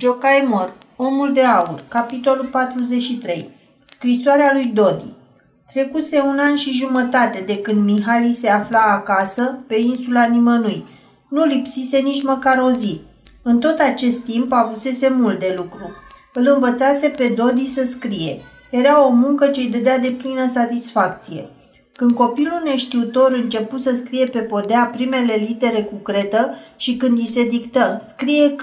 Jocaimor, Omul de Aur, capitolul 43 Scrisoarea lui Dodi Trecuse un an și jumătate de când Mihali se afla acasă, pe insula nimănui. Nu lipsise nici măcar o zi. În tot acest timp avusese mult de lucru. Îl învățase pe Dodi să scrie. Era o muncă ce îi dădea de plină satisfacție. Când copilul neștiutor început să scrie pe podea primele litere cu cretă și când îi se dictă, scrie C,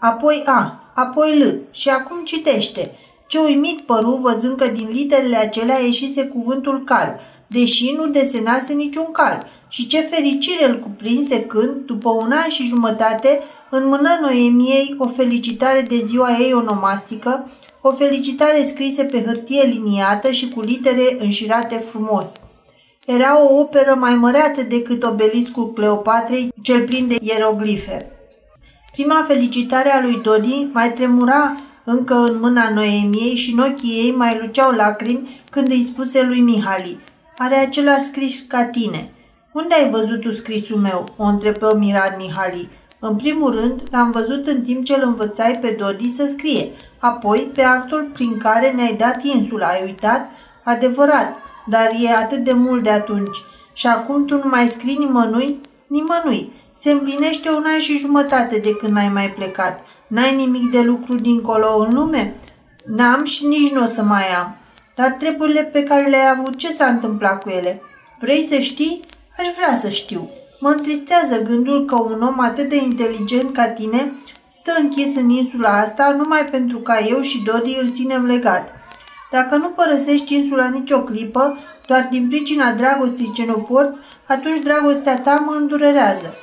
apoi A, apoi L și acum citește. Ce uimit păru văzând că din literele acelea ieșise cuvântul cal, deși nu desenase niciun cal. Și ce fericire îl cuprinse când, după un an și jumătate, în mâna Noemiei o felicitare de ziua ei onomastică, o felicitare scrisă pe hârtie liniată și cu litere înșirate frumos. Era o operă mai măreață decât obeliscul Cleopatrei, cel plin de ieroglife. Prima felicitare a lui Dodi mai tremura încă în mâna Noemiei și în ochii ei mai luceau lacrimi când îi spuse lui Mihali, are acela scris ca tine. Unde ai văzut tu scrisul meu? o întrebă mirat Mihali. În primul rând, l-am văzut în timp ce îl învățai pe Dodi să scrie, apoi pe actul prin care ne-ai dat insula, ai uitat? Adevărat, dar e atât de mult de atunci. Și acum tu nu mai scrii nimănui? Nimănui. Se împlinește un an și jumătate de când n-ai mai plecat. N-ai nimic de lucru dincolo în lume? N-am și nici nu o să mai am. Dar treburile pe care le-ai avut, ce s-a întâmplat cu ele? Vrei să știi? Aș vrea să știu. Mă întristează gândul că un om atât de inteligent ca tine stă închis în insula asta numai pentru ca eu și Dodi îl ținem legat. Dacă nu părăsești insula nicio clipă, doar din pricina dragostei ce nu porți, atunci dragostea ta mă îndurerează.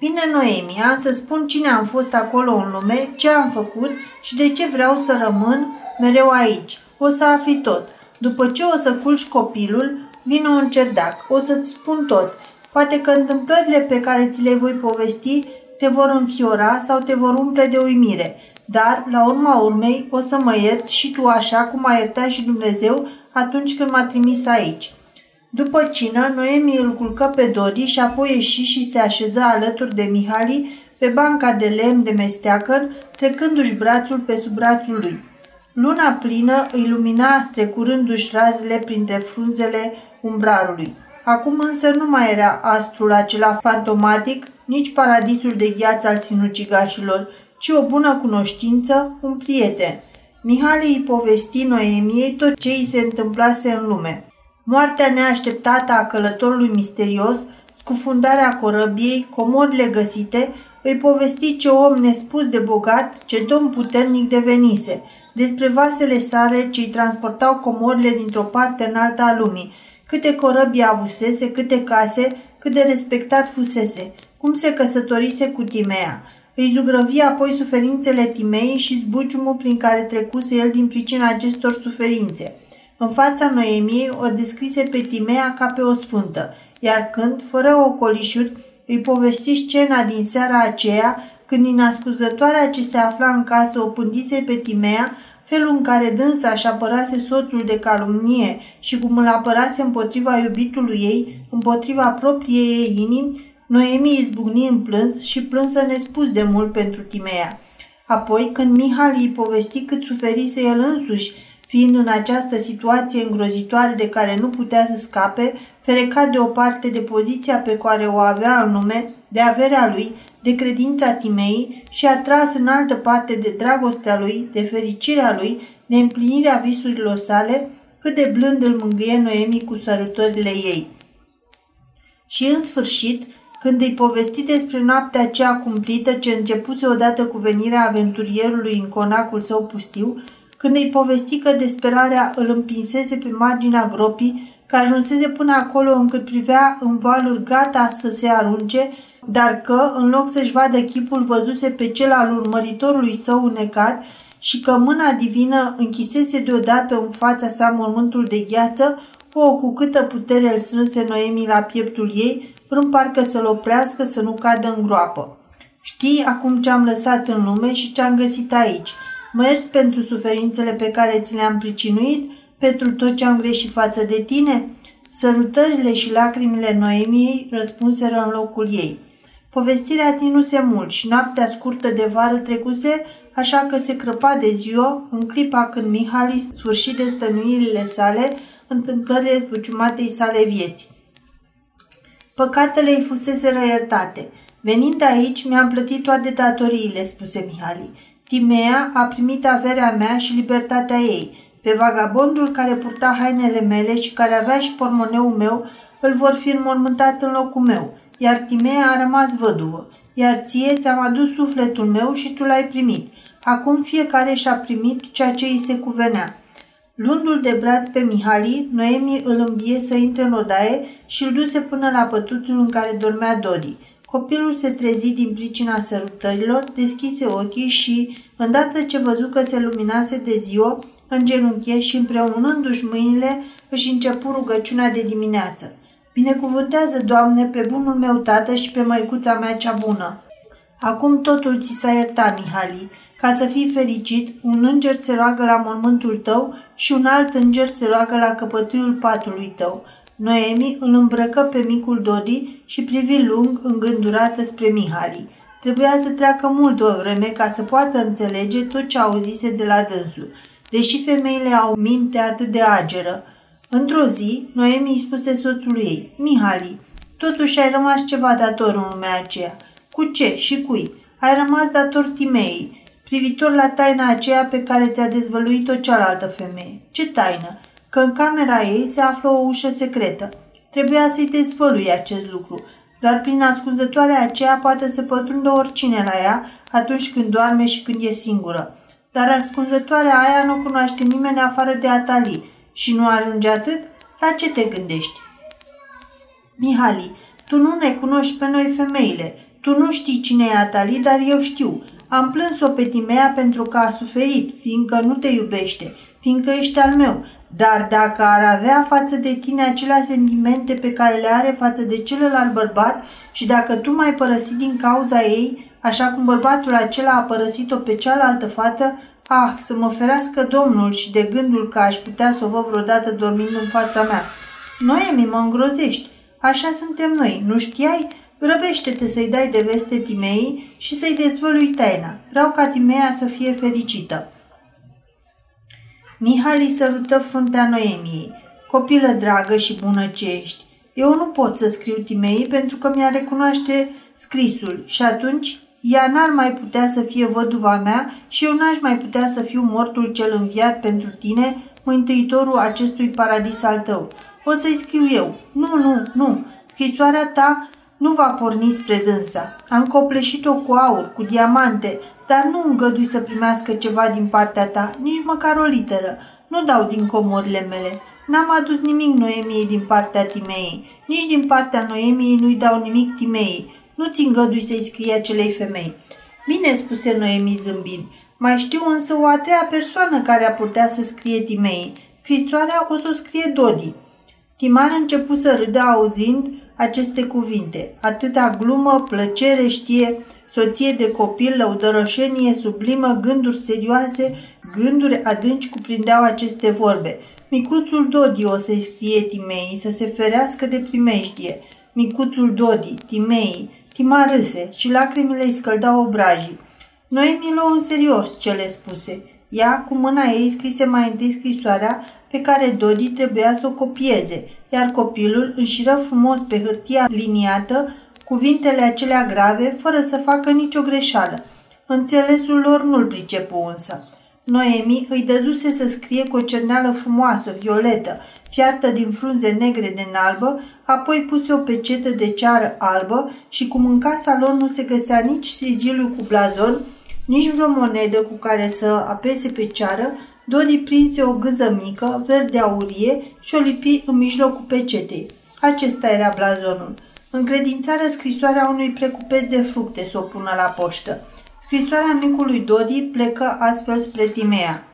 Vine Noemi, am să spun cine am fost acolo în lume, ce am făcut și de ce vreau să rămân mereu aici. O să afli tot. După ce o să culci copilul, vine un cerdac. O să-ți spun tot. Poate că întâmplările pe care ți le voi povesti te vor înfiora sau te vor umple de uimire. Dar, la urma urmei, o să mă iert și tu așa cum a iertat și Dumnezeu atunci când m-a trimis aici. După cină, Noemi îl culcă pe Dodi și apoi ieși și se așeză alături de Mihali pe banca de lemn de mesteacăn, trecându-și brațul pe sub brațul lui. Luna plină îi lumina strecurându-și razele printre frunzele umbrarului. Acum însă nu mai era astrul acela fantomatic, nici paradisul de gheață al sinucigașilor, ci o bună cunoștință, un prieten. Mihali îi povesti Noemiei tot ce îi se întâmplase în lume. Moartea neașteptată a călătorului misterios, scufundarea corăbiei, comorile găsite, îi povesti ce om nespus de bogat, ce domn puternic devenise, despre vasele sale ce îi transportau comorile dintr-o parte în alta a lumii, câte corăbii avusese, câte case, cât de respectat fusese, cum se căsătorise cu Timea. Îi zugrăvi apoi suferințele Timei și zbuciumul prin care trecuse el din pricina acestor suferințe. În fața Noemiei o descrise pe Timea ca pe o sfântă, iar când, fără ocolișuri, îi povesti scena din seara aceea, când din ascuzătoarea ce se afla în casă o pândise pe Timea, felul în care dânsa și apărase soțul de calumnie și cum îl apărase împotriva iubitului ei, împotriva propriei ei inimi, Noemi izbucni în plâns și plânsă nespus de mult pentru Timea. Apoi, când Mihal îi povesti cât suferise el însuși, fiind în această situație îngrozitoare de care nu putea să scape, fereca de o parte de poziția pe care o avea în lume, de averea lui, de credința Timei și atras în altă parte de dragostea lui, de fericirea lui, de împlinirea visurilor sale, cât de blând îl mângâie Noemi cu sărutările ei. Și în sfârșit, când îi povesti despre noaptea aceea cumplită ce începuse odată cu venirea aventurierului în conacul său pustiu, când îi povesti că desperarea îl împinsese pe marginea gropii, că ajunsese până acolo încât privea în valuri gata să se arunce, dar că, în loc să-și vadă chipul, văzuse pe cel al urmăritorului său unecat și că mâna divină închisese deodată în fața sa mormântul de gheață, o cu câtă putere îl strânse Noemi la pieptul ei, vrând parcă să-l oprească să nu cadă în groapă. Știi acum ce am lăsat în lume și ce am găsit aici. Mă ierți pentru suferințele pe care ți le-am pricinuit, pentru tot ce am greșit față de tine? Sărutările și lacrimile Noemiei răspunseră în locul ei. Povestirea ținuse mult și noaptea scurtă de vară trecuse, așa că se crăpa de ziua în clipa când Mihali sfârșit de stănuirile sale, întâmplările zbuciumatei sale vieți. Păcatele îi fusese iertate. Venind aici, mi-am plătit toate datoriile, spuse Mihali. Timea a primit averea mea și libertatea ei. Pe vagabondul care purta hainele mele și care avea și pormoneul meu, îl vor fi înmormântat în locul meu, iar Timea a rămas văduvă. Iar ție ți-am adus sufletul meu și tu l-ai primit. Acum fiecare și-a primit ceea ce îi se cuvenea. Luându-l de braț pe Mihali, Noemi îl îmbie să intre în odaie și îl duse până la pătuțul în care dormea Dodi. Copilul se trezi din pricina sărutărilor, deschise ochii și, îndată ce văzu că se luminase de ziua, îngenunche și împreunându-și mâinile își începu rugăciunea de dimineață. Binecuvântează, Doamne, pe bunul meu tată și pe măicuța mea cea bună. Acum totul ți s-a iertat, Mihali. Ca să fii fericit, un înger se roagă la mormântul tău și un alt înger se roagă la căpătuiul patului tău. Noemi îl îmbrăcă pe micul Dodi și privi lung, îngândurată spre Mihali. Trebuia să treacă mult o vreme ca să poată înțelege tot ce auzise de la dânsul, deși femeile au minte atât de ageră. Într-o zi, Noemi îi spuse soțului ei, Mihali, totuși ai rămas ceva dator în lumea aceea. Cu ce și cui? Ai rămas dator Timei, privitor la taina aceea pe care ți-a dezvăluit-o cealaltă femeie. Ce taină? Că în camera ei se află o ușă secretă. Trebuia să-i dezvălui acest lucru. Doar prin ascunzătoarea aceea poate să pătrundă oricine la ea atunci când doarme și când e singură. Dar ascunzătoarea aia nu cunoaște nimeni afară de Atali. Și nu ajunge atât? La ce te gândești? Mihali, tu nu ne cunoști pe noi femeile. Tu nu știi cine e Atali, dar eu știu. Am plâns-o pe Timea pentru că a suferit, fiindcă nu te iubește, fiindcă ești al meu. Dar dacă ar avea față de tine acelea sentimente pe care le are față de celălalt bărbat și dacă tu m-ai părăsit din cauza ei, așa cum bărbatul acela a părăsit-o pe cealaltă fată, ah, să mă ferească Domnul și de gândul că aș putea să o văd vreodată dormind în fața mea. Noemi, mă îngrozești. Așa suntem noi, nu știai? Grăbește-te să-i dai de veste Timei și să-i dezvălui taina. Vreau ca Timea să fie fericită. Mihali sărută fruntea Noemiei. Copilă dragă și bună ce ești. Eu nu pot să scriu Timei pentru că mi-a recunoaște scrisul și atunci ea n-ar mai putea să fie văduva mea și eu n-aș mai putea să fiu mortul cel înviat pentru tine, mântuitorul acestui paradis al tău. O să-i scriu eu. Nu, nu, nu. Scrisoarea ta nu va porni spre dânsa. Am copleșit-o cu aur, cu diamante, dar nu îngădui să primească ceva din partea ta, nici măcar o literă. Nu dau din comorile mele. N-am adus nimic Noemiei din partea Timei. Nici din partea Noemiei nu-i dau nimic Timei. Nu ți îngădui să-i scrie acelei femei. Bine, spuse Noemi zâmbind. Mai știu însă o a treia persoană care a putea să scrie Timei. Scrisoarea o să o scrie Dodi. Timar începu să râdă auzind aceste cuvinte. Atâta glumă, plăcere știe, soție de copil, lăudărășenie sublimă, gânduri serioase, gânduri adânci cuprindeau aceste vorbe. Micuțul Dodi o să-i scrie Timei să se ferească de primejdie. Micuțul Dodi, Timei, Tima râse și lacrimile îi scăldau obrajii. Noemi luă în serios cele spuse. Ea, cu mâna ei, scrise mai întâi scrisoarea pe care Dodi trebuia să o copieze, iar copilul înșiră frumos pe hârtia liniată cuvintele acelea grave, fără să facă nicio greșeală. Înțelesul lor nu-l pricepu însă. Noemi îi dăduse să scrie cu o cerneală frumoasă, violetă, fiartă din frunze negre de albă, apoi puse o pecetă de ceară albă și cum în casa lor nu se găsea nici sigiliul cu blazon, nici vreo monedă cu care să apese pe ceară, Dodi prinse o gâză mică, verde aurie și o lipi în mijlocul pecetei. Acesta era blazonul. Încredințarea scrisoarea unui precupeț de fructe să o pună la poștă. Scrisoarea micului Dodi plecă astfel spre Timea.